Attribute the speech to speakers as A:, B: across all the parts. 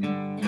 A: Mm-hmm.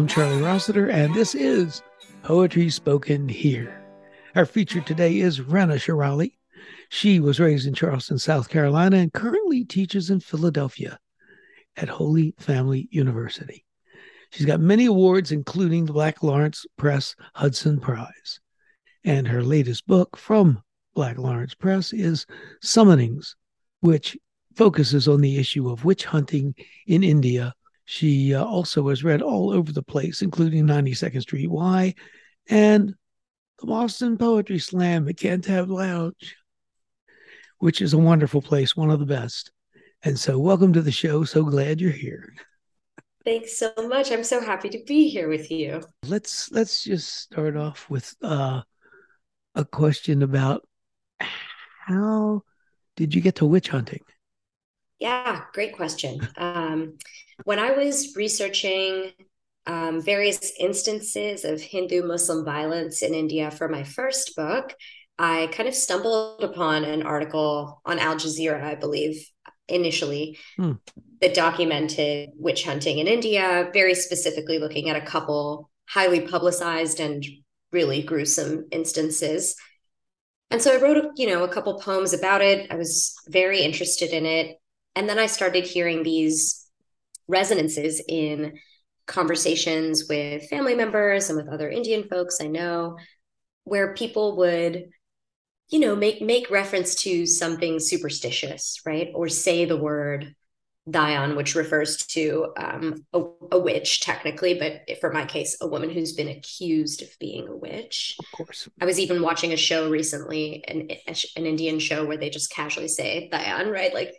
B: I'm Charlie Rossiter, and this is Poetry Spoken Here. Our feature today is Raena Shirali. She was raised in Charleston, South Carolina, and currently teaches in Philadelphia at Holy Family University. She's got many awards, including the Black Lawrence Press Hudson Prize. And her latest book from Black Lawrence Press is Summonings, which focuses on the issue of witch hunting in India she uh, also has read all over the place, including 92nd Street Y and the Boston Poetry Slam at Cantab Lounge, which is a wonderful place, one of the best. And so, welcome to the show. So glad you're here.
C: Thanks so much. I'm so happy to be here with you.
B: Let's let's just start off with uh, a question about how did you get to witch hunting?
C: Yeah, great question. Um, when I was researching um, various instances of Hindu Muslim violence in India for my first book, I kind of stumbled upon an article on Al Jazeera, I believe, initially, hmm. that documented witch hunting in India, very specifically looking at a couple highly publicized and really gruesome instances. And so I wrote, you know, a couple poems about it. I was very interested in it. And then I started hearing these resonances in conversations with family members and with other Indian folks I know, where people would, you know, make make reference to something superstitious, right? Or say the word Dion, which refers to um, a, a, witch, technically, but for my case, a woman who's been accused of being a witch.
B: Of course.
C: I was even watching a show recently, an, an Indian show where they just casually say Dion, right? Like,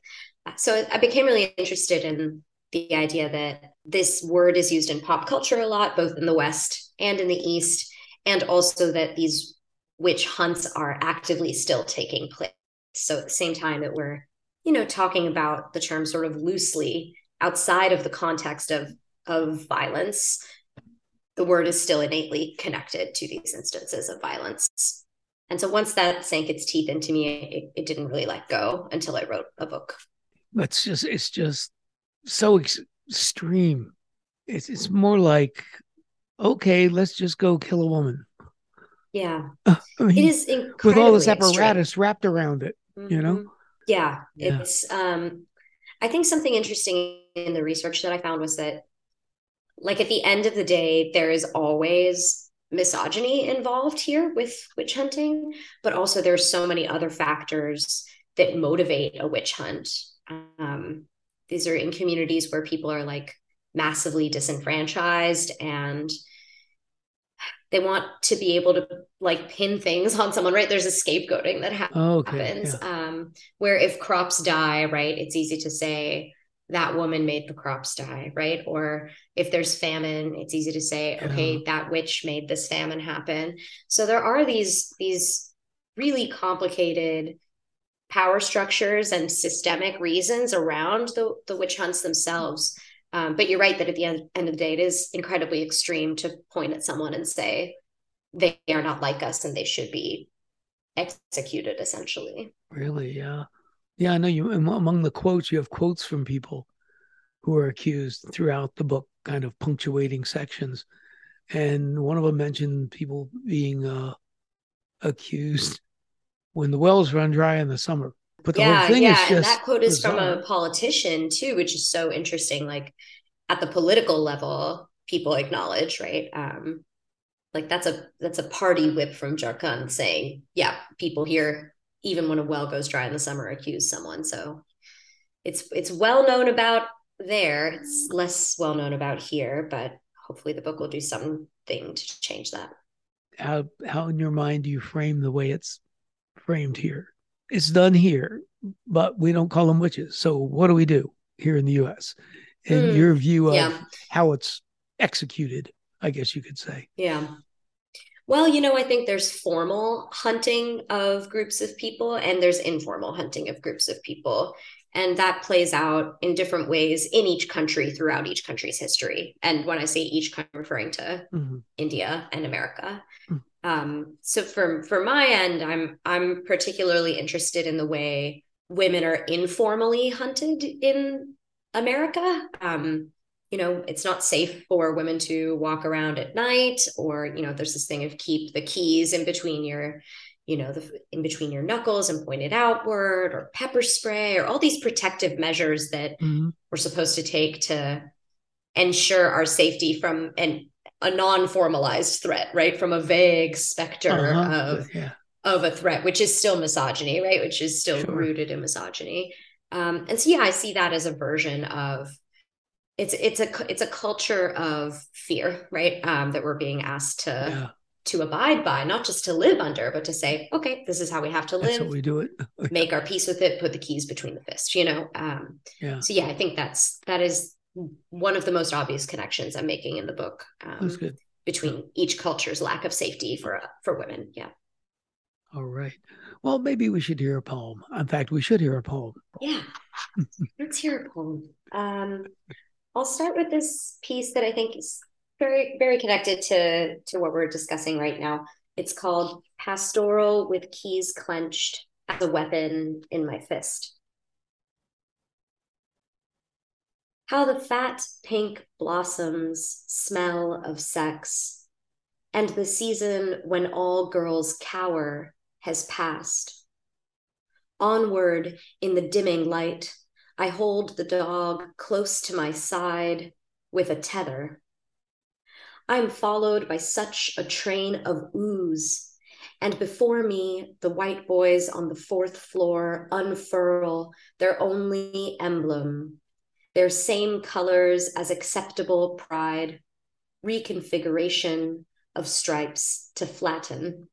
C: so I became really interested in the idea that this word is used in pop culture a lot, both in the West and in the East, and also that these witch hunts are actively still taking place. So at the same time that we're, you know, talking about the term sort of loosely outside of the context of of violence, the word is still innately connected to these instances of violence. And so once that sank its teeth into me, it, it didn't really let go until I wrote a book.
B: That's just it's just so ex- extreme. It's it's more like, okay, let's just go kill a woman.
C: Yeah, I mean, it is
B: with all this apparatus extreme. wrapped around it. Mm-hmm. You know. Mm-hmm.
C: Yeah, yeah, it's. um I think something interesting in the research that I found was that, like at the end of the day, there is always misogyny involved here with witch hunting, but also there's so many other factors that motivate a witch hunt. Um, these are in communities where people are like massively disenfranchised and they want to be able to like pin things on someone right there's a scapegoating that ha- oh, okay. happens yeah. um where if crops die right it's easy to say that woman made the crops die right or if there's famine it's easy to say yeah. okay that witch made this famine happen so there are these these really complicated power structures and systemic reasons around the, the witch hunts themselves. Um, but you're right that at the end, end of the day, it is incredibly extreme to point at someone and say they are not like us and they should be executed essentially.
B: Really? Yeah. Yeah. I know you, among the quotes, you have quotes from people who are accused throughout the book, kind of punctuating sections. And one of them mentioned people being uh, accused when the wells run dry in the summer. But the
C: yeah,
B: whole thing
C: yeah,
B: is just
C: and that quote is
B: bizarre.
C: from a politician too, which is so interesting. Like at the political level, people acknowledge, right? Um, like that's a that's a party whip from Jharkhand saying, yeah, people here, even when a well goes dry in the summer, accuse someone. So it's it's well known about there. It's less well known about here, but hopefully the book will do something to change that.
B: how how in your mind do you frame the way it's framed here? It's done here, but we don't call them witches. So what do we do here in the U.S. in
C: Hmm,
B: your view of
C: yeah.
B: how it's executed? I guess you could say.
C: Yeah. Well, you know, I think there's formal hunting of groups of people and there's informal hunting of groups of people. And that plays out in different ways in each country throughout each country's history. And when I say each, I'm referring to
B: Mhm.
C: India and America.
B: Mm.
C: Um, so for for my end, I'm I'm particularly interested in the way women are informally hunted in America. Um, you know, it's not safe for women to walk around at night, or you know, there's this thing of keep the keys in between your, you know, the in between your knuckles and point it outward, or pepper spray, or all these protective measures that
B: Mhm.
C: we're supposed to take to ensure our safety from an a non-formalized threat, right? From a vague specter
B: Uh-huh.
C: of
B: yeah.
C: of a threat, which is still misogyny, right? Which is still
B: Sure.
C: rooted in misogyny. Um, and so yeah, I see that as a version of it's it's a it's a culture of fear, right? Um, that we're being asked to
B: yeah.
C: to abide by, not just to live under, but to say, okay, this is how we have to live
B: how we do it.
C: make our peace with it, put the keys between the fists, you know? Um,
B: Yeah.
C: so yeah, I think that's, that is one of the most obvious connections I'm making in the book um, between each culture's lack of safety for, for women. Yeah.
B: All right. Well, maybe we should hear a poem. In fact, we should hear a poem.
C: Yeah. Let's hear a poem. Um, I'll start with this piece that I think is very, very connected to, to what we're discussing right now. It's called Pastoral with Keys Clenched as a Weapon in My Fist. How the fat pink blossoms smell of sex, and the season when all girls cower has passed. Onward in the dimming light, I hold the dog close to my side with a tether. I'm followed by such a train of ooze, and before me, the white boys on the fourth floor unfurl their only emblem, their same colors as acceptable pride, reconfiguration of stripes to flatten.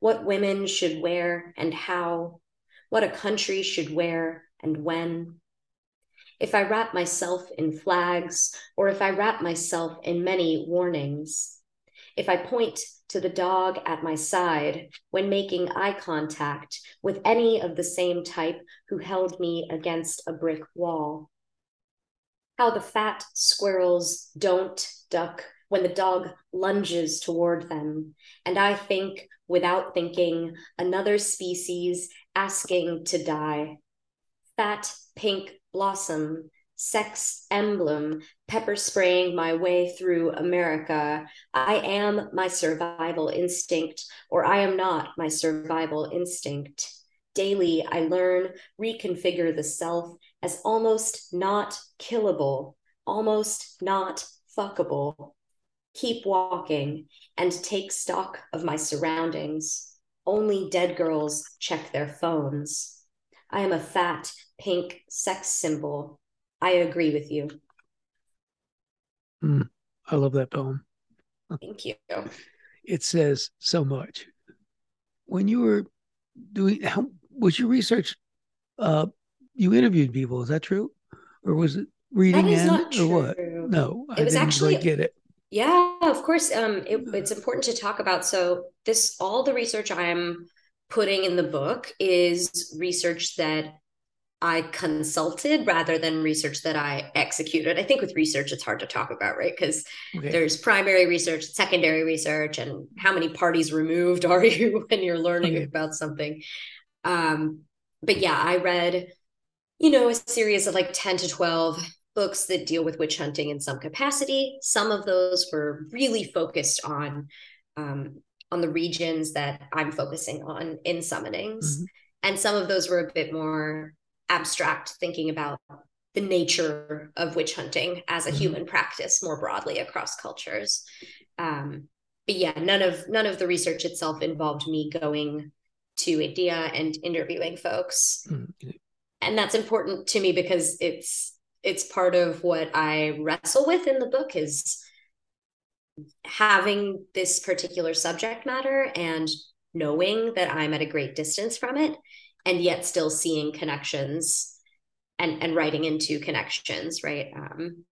C: What women should wear and how, what a country should wear and when. If I wrap myself in flags, or if I wrap myself in many warnings, if I point to the dog at my side when making eye contact with any of the same type who held me against a brick wall. How the fat squirrels don't duck when the dog lunges toward them, and I think without thinking, another species asking to die. Fat pink blossom, sex emblem, pepper spraying my way through America. I am my survival instinct, or I am not my survival instinct. Daily, I learn, reconfigure the self as almost not killable, almost not fuckable. Keep walking and take stock of my surroundings. Only dead girls check their phones. I am a fat, pink sex symbol. I agree with you. Hmm.
B: I love that poem.
C: Thank you.
B: It says so much. When you were doing, how was your research? Uh, you interviewed people, is that true, or was it reading
C: That is
B: and
C: not
B: or
C: true.
B: what? No, I
C: was
B: didn't
C: actually-
B: quite get it.
C: Yeah, of course. Um, it, it's important to talk about. So this, all the research I'm putting in the book is research that I consulted rather than research that I executed. I think with research, it's hard to talk about, right? Because
B: Okay.
C: there's primary research, secondary research, and how many parties removed are you when you're learning
B: Okay.
C: about something. Um, but yeah, I read, you know, a series of like 10 to 12 books that deal with witch hunting in some capacity. Some of those were really focused on um, on the regions that I'm focusing on in summonings. Mm-hmm. And some of those were a bit more abstract, thinking about the nature of witch hunting as a mm-hmm. human practice more broadly across cultures. Um, but yeah, none of none of the research itself involved me going to India and interviewing folks. Mm-hmm. And that's important to me because it's it's part of what I wrestle with in the book is having this particular subject matter and knowing that I'm at a great distance from it and yet still seeing connections and and writing into connections, right? Um,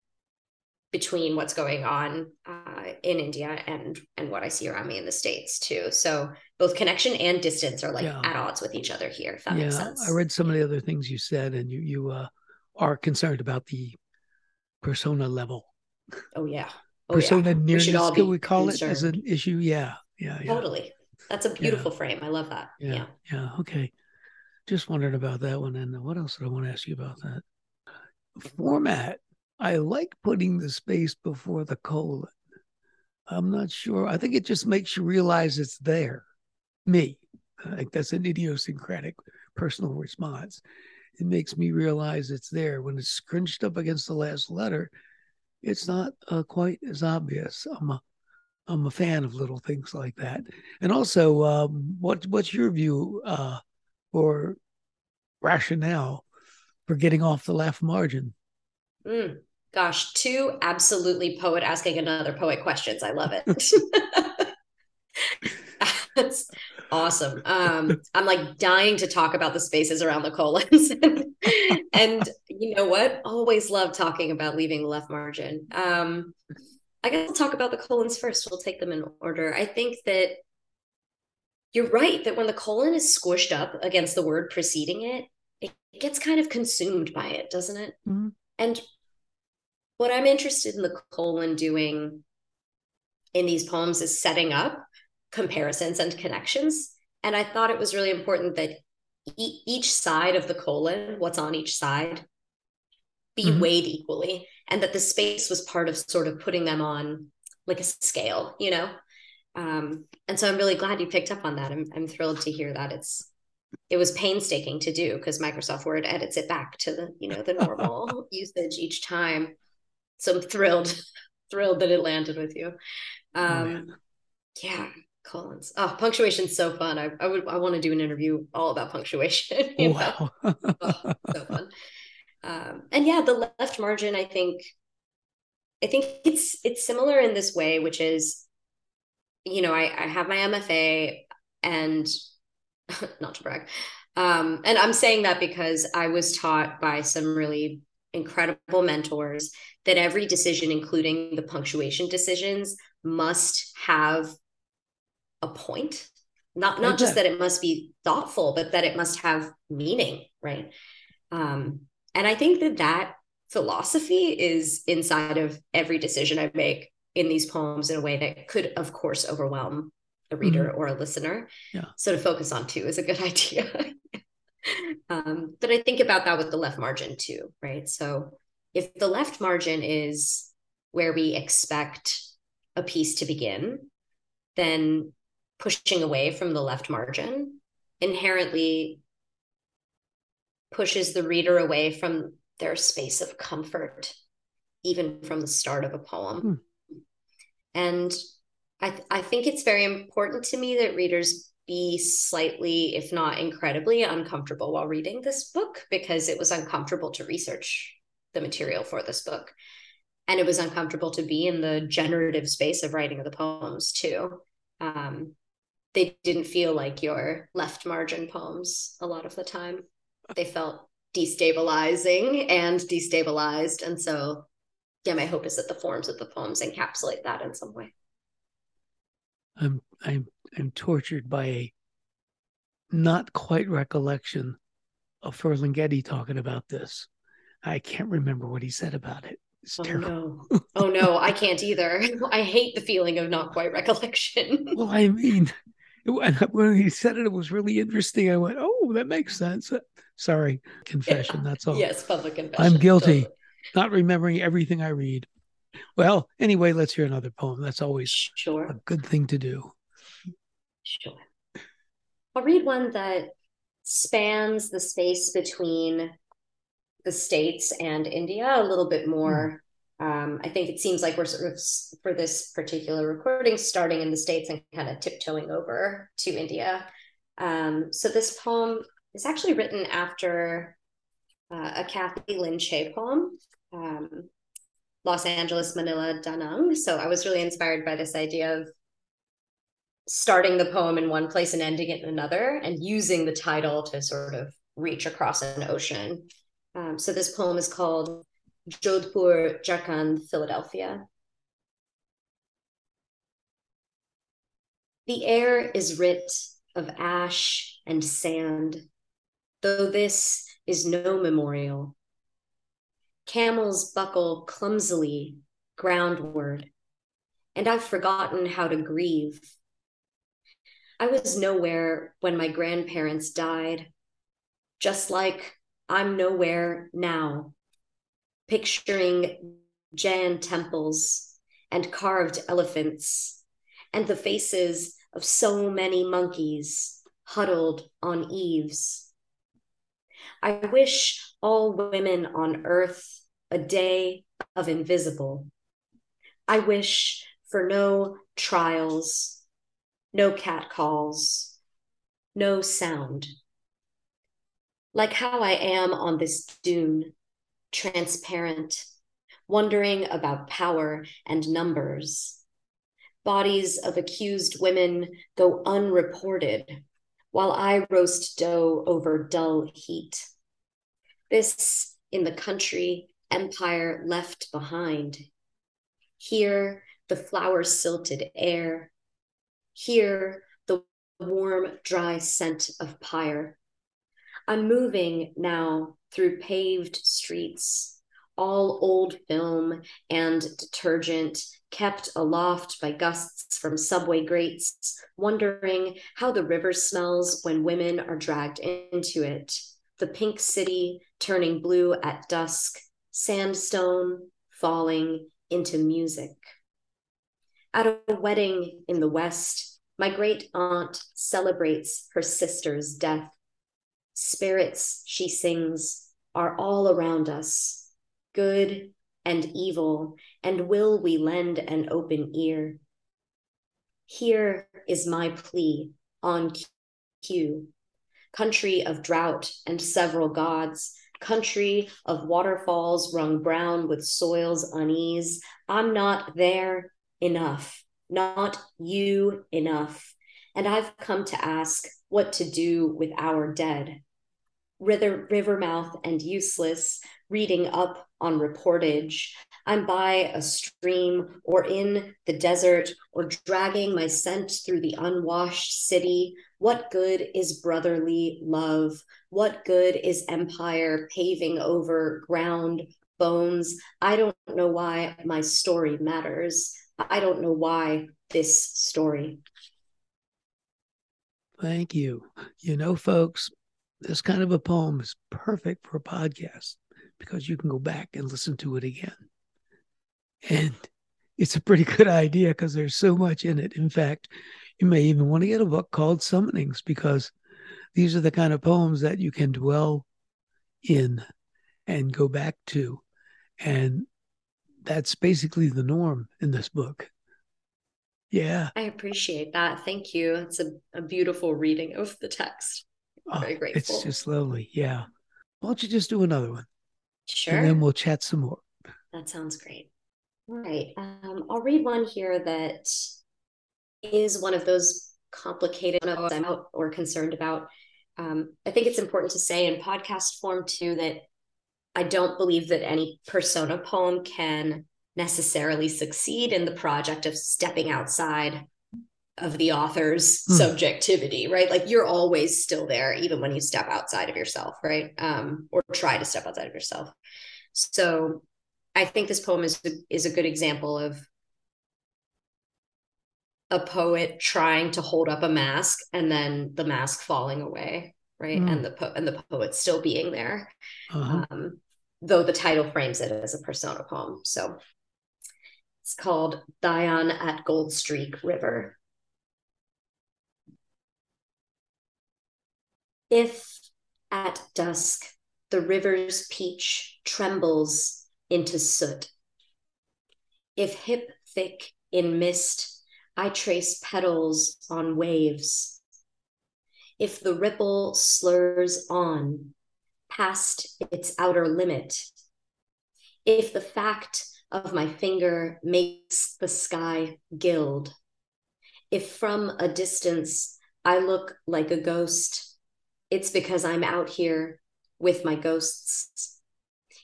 C: between what's going on uh, in India and and what I see around me in the states too. So both connection and distance are like yeah. at odds with each other here. If that yeah, makes sense.
B: I read some of the other things you said, and you you uh, are concerned about the persona level.
C: Oh yeah.
B: Oh, persona yeah. nearness. We, can we call concerned. it as an issue? Yeah. Yeah.
C: yeah. Totally. That's a beautiful yeah. frame. I love that.
B: Yeah.
C: yeah.
B: Yeah. Okay. Just wondering about that one. And what else did I want to ask you about that? Format I like putting the space before the colon. I'm not sure. I think it just makes you realize it's there. Me. Think that's an idiosyncratic personal response. It makes me realize it's there. When it's scrunched up against the last letter, it's not uh, quite as obvious. I'm a I'm a fan of little things like that. And also, um, what what's your view uh, or rationale for getting off the left margin?
C: Mm. Gosh, two absolutely poet asking another poet questions. I love it. That's awesome. Um, I'm like dying to talk about the spaces around the colons. and you know what? Always love talking about leaving the left margin. Um, I guess I'll talk about the colons first. We'll take them in order. I think that you're right that when the colon is squished up against the word preceding it, it gets kind of consumed by it, doesn't it? Mm-hmm. And what I'm interested in the colon doing in these poems is setting up comparisons and connections. And I thought it was really important that e- each side of the colon, what's on each side, be mm-hmm. weighed equally, and that the space was part of sort of putting them on like a scale, you know? Um, and so I'm really glad you picked up on that. I'm, I'm thrilled to hear that it's it was painstaking to do because Microsoft Word edits it back to the you know the normal usage each time so I'm thrilled, thrilled that it landed with you. Oh, um, oh, yeah, colons. Oh, punctuation's so fun. I, I would I want to do an interview all about punctuation. You wow. oh, so fun. Um, and yeah, the left margin, I think, I think it's it's similar in this way, which is, you know, I, I have my MFA and not to brag. Um, and I'm saying that because I was taught by some really incredible mentors that every decision, including the punctuation decisions, must have a point. Not not just that it must be thoughtful, but that it must have meaning, right? Um, and I think that that philosophy is inside of every decision I make in these poems in a way that could, of course, overwhelm a reader mm-hmm. or a listener. Yeah. So to focus on two is a good idea. Um, but I think about that with the left margin too, right? So if the left margin is where we expect a piece to begin, then pushing away from the left margin inherently pushes the reader away from their space of comfort, even from the start of a poem. Hmm. And I, th- I think it's very important to me that readers be slightly, if not incredibly, uncomfortable while reading this book because it was uncomfortable to research the material for this book. And it was uncomfortable to be in the generative space of writing the poems too. Um, they didn't feel like your left margin poems a lot of the time. They felt destabilizing and destabilized. And so, yeah, my hope is that the forms of the poems encapsulate that in some way.
B: I'm I'm I'm tortured by a not quite recollection of Ferlinghetti talking about this. I can't remember what he said about it. It's
C: oh,
B: terrible.
C: No. Oh no, I can't either. I hate the feeling of not quite recollection.
B: well, I mean, when he said it, it was really interesting. I went, "Oh, that makes sense." Uh, sorry, confession. Yeah. That's all.
C: Yes, public confession.
B: I'm guilty, totally. not remembering everything I read. Well, anyway, let's hear another poem. That's always
C: sure
B: a good thing to do.
C: Sure. I'll read one that spans the space between the States and India a little bit more. Mm. Um, I think it seems like we're sort of, for this particular recording, starting in the States and kind of tiptoeing over to India. Um, so this poem is actually written after uh, a Cathy Linh Che poem, um, Los Angeles, Manila, Da Nang. So I was really inspired by this idea of starting the poem in one place and ending it in another and using the title to sort of reach across an ocean. Um, so this poem is called Jodhpur, Jharkhand, Philadelphia. The air is writ of ash and sand, though this is no memorial. Camels buckle clumsily groundward, and I've forgotten how to grieve. I was nowhere when my grandparents died, just like I'm nowhere now, picturing Jain temples and carved elephants and the faces of so many monkeys huddled on eaves. I wish all women on earth a day of invisible. I wish for no trials no catcalls, no sound. Like how I am on this dune, transparent, wondering about power and numbers. Bodies of accused women go unreported while I roast dough over dull heat. This in the country empire left behind. Here, the flower silted air, here, the warm, dry scent of pyre. I'm moving now through paved streets, all old film and detergent kept aloft by gusts from subway grates, wondering how the river smells when women are dragged into it. The pink city turning blue at dusk, sandstone falling into music. At a wedding in the West, my great aunt celebrates her sister's death. Spirits, she sings, are all around us, good and evil, and will we lend an open ear? Here is my plea on cue country of drought and several gods, country of waterfalls wrung brown with soil's unease. I'm not there enough, not you enough. And I've come to ask what to do with our dead. River, mouth and useless, reading up on reportage. I'm by a stream or in the desert or dragging my scent through the unwashed city. What good is brotherly love? What good is empire paving over ground bones? I don't know why my story matters. I don't know why this story.
B: Thank you. You know, folks, this kind of a poem is perfect for a podcast because you can go back and listen to it again. And it's a pretty good idea because there's so much in it. In fact, you may even want to get a book called Summonings because these are the kind of poems that you can dwell in and go back to. And that's basically the norm in this book. Yeah.
C: I appreciate that. Thank you. It's a, a beautiful reading of the text. I'm oh, very grateful.
B: It's just lovely. Yeah. Why don't you just do another one?
C: Sure.
B: And then we'll chat some more.
C: That sounds great. All right. Um, I'll read one here that is one of those complicated ones I'm out or concerned about. Um, I think it's important to say in podcast form too that I don't believe that any persona poem can necessarily succeed in the project of stepping outside of the author's hmm. subjectivity, right? Like you're always still there, even when you step outside of yourself, right? Um, or try to step outside of yourself. So I think this poem is is a good example of a poet trying to hold up a mask and then the mask falling away right mm. and the po- and the poet still being there uh-huh. um, though the title frames it as a persona poem so it's called Dion at Gold Streak River. If at dusk the river's peach trembles into soot, if hip thick in mist I trace petals on waves, if the ripple slurs on past its outer limit, if the fact of my finger makes the sky gild, if from a distance I look like a ghost, it's because I'm out here with my ghosts.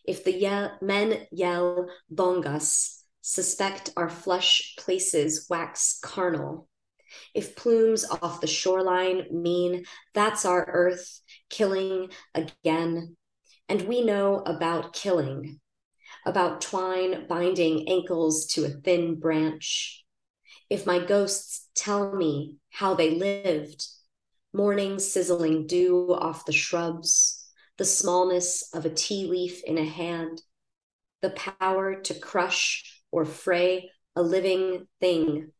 C: If the men yell bongas, suspect our flush places wax carnal. If plumes off the shoreline mean that's our earth killing again, and we know about killing, about twine binding ankles to a thin branch. If my ghosts tell me how they lived, morning sizzling dew off the shrubs, the smallness of a tea leaf in a hand, the power to crush or fray a living thing,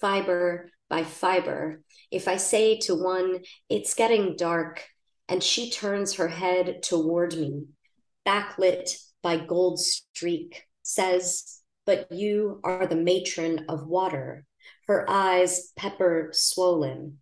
C: fiber by fiber. If I say to one, it's getting dark, and she turns her head toward me, backlit by gold streak, says, But you are the matron of water, her eyes pepper swollen,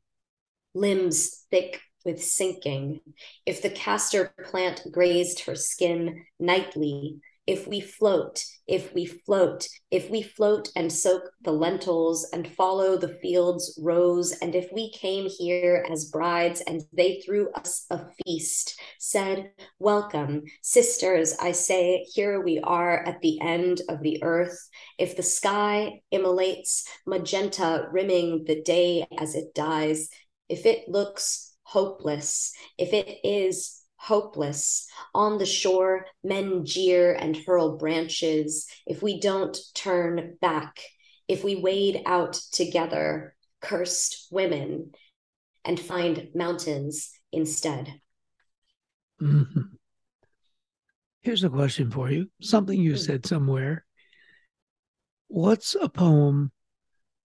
C: limbs thick with sinking. If the castor plant grazed her skin nightly, if we float, if we float, if we float and soak the lentils and follow the fields rose, and if we came here as brides and they threw us a feast, said, Welcome, sisters, I say, here we are at the end of the earth. If the sky immolates magenta rimming the day as it dies, if it looks hopeless, if it is hopeless. On the shore, men jeer and hurl branches. If we don't turn back, if we wade out together, cursed women, and find mountains instead.
B: Mm-hmm. Here's a question for you something you
C: Hmm.
B: said somewhere. What's a poem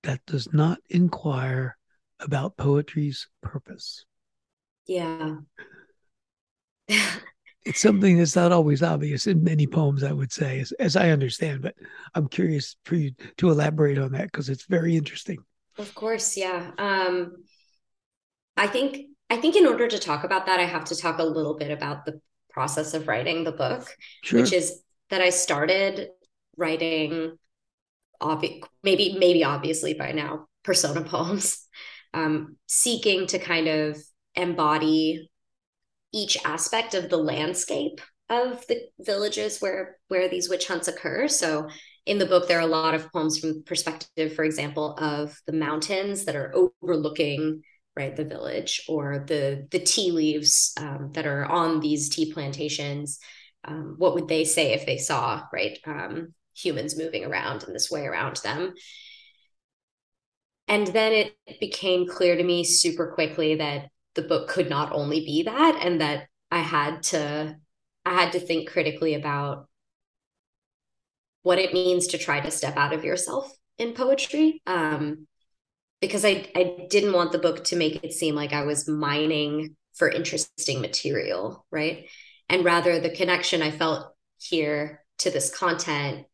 B: that does not inquire about poetry's purpose?
C: Yeah.
B: It's something that's not always obvious in many poems, I would say, as, as I understand, but I'm curious for you to elaborate on that because it's very interesting.
C: Of course, yeah. Um, I think I think in order to talk about that, I have to talk a little bit about the process of writing the book,
B: Sure.
C: which is that I started writing, obvi- maybe maybe obviously by now, persona poems, um, seeking to kind of embody each aspect of the landscape of the villages where where these witch hunts occur. So in the book, there are a lot of poems from perspective, for example, of the mountains that are overlooking right the village or the the tea leaves um, that are on these tea plantations. Um, what would they say if they saw right um, humans moving around in this way around them? And then it became clear to me super quickly that the book could not only be that, and that I had to I had to think critically about what it means to try to step out of yourself in poetry. Um, because I, I didn't want the book to make it seem like I was mining for interesting material, right? And rather, the connection I felt here to this content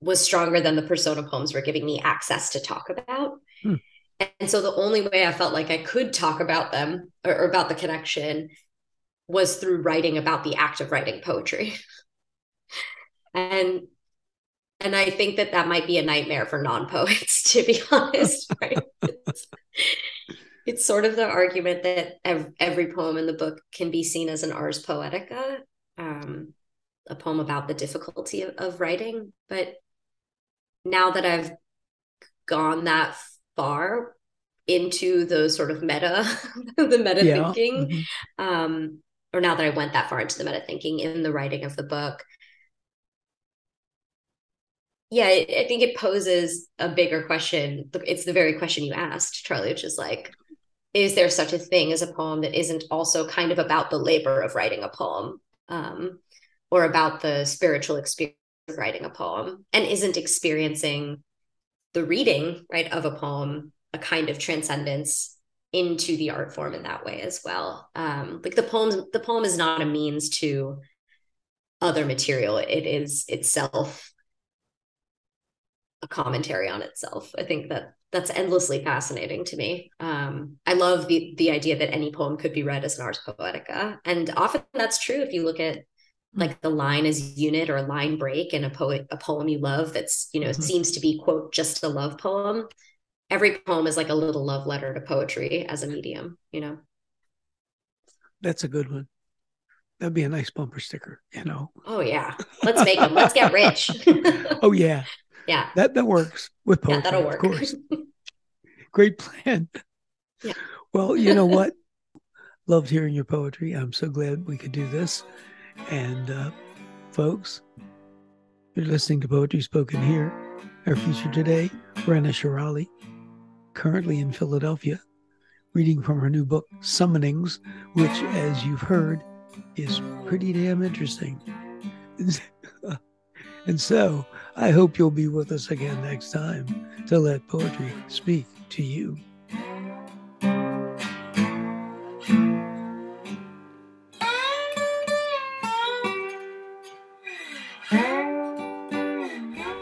C: was stronger than the persona poems were giving me access to talk about.
B: Hmm.
C: And so the only way I felt like I could talk about them or, or about the connection was through writing about the act of writing poetry. and and I think that that might be a nightmare for non-poets, to be honest. Right? it's, sort of the argument that ev- every poem in the book can be seen as an ars poetica, um, a poem about the difficulty of, of writing. But now that I've gone that far into the sort of meta, the meta
B: Yeah.
C: thinking,
B: Mhm.
C: um, or now that I went that far into the meta thinking in the writing of the book, yeah, I I think it poses a bigger question. It's the very question you asked, Charlie, which is like, is there such a thing as a poem that isn't also kind of about the labor of writing a poem, um, or about the spiritual experience of writing a poem, and isn't experiencing the reading right of a poem a kind of transcendence into the art form in that way as well. Um, like the poem, the poem is not a means to other material. It is itself a commentary on itself. I think that that's endlessly fascinating to me. Um, I love the the idea that any poem could be read as an ars poetica, and often that's true if you look at like the line as unit or a line break in a poet a poem you love that's you know mm-hmm. seems to be quote just a love poem every poem is like a little love letter to poetry as a medium, you know.
B: That's a good one. That'd be a nice bumper sticker, you know.
C: Oh yeah. Let's make them. Let's get rich.
B: oh yeah.
C: Yeah.
B: That that works with poetry. Yeah, that'll work. Of course. Great plan. Yeah. Well, you know what? Loved hearing your poetry. I'm so glad we could do this. And uh, folks, you're listening to Poetry Spoken Here. Our feature today, Raena Shirali currently in Philadelphia, reading from her new book, Summonings, which, as you've heard, is pretty damn interesting. and so I hope you'll be with us again next time to let poetry speak to you.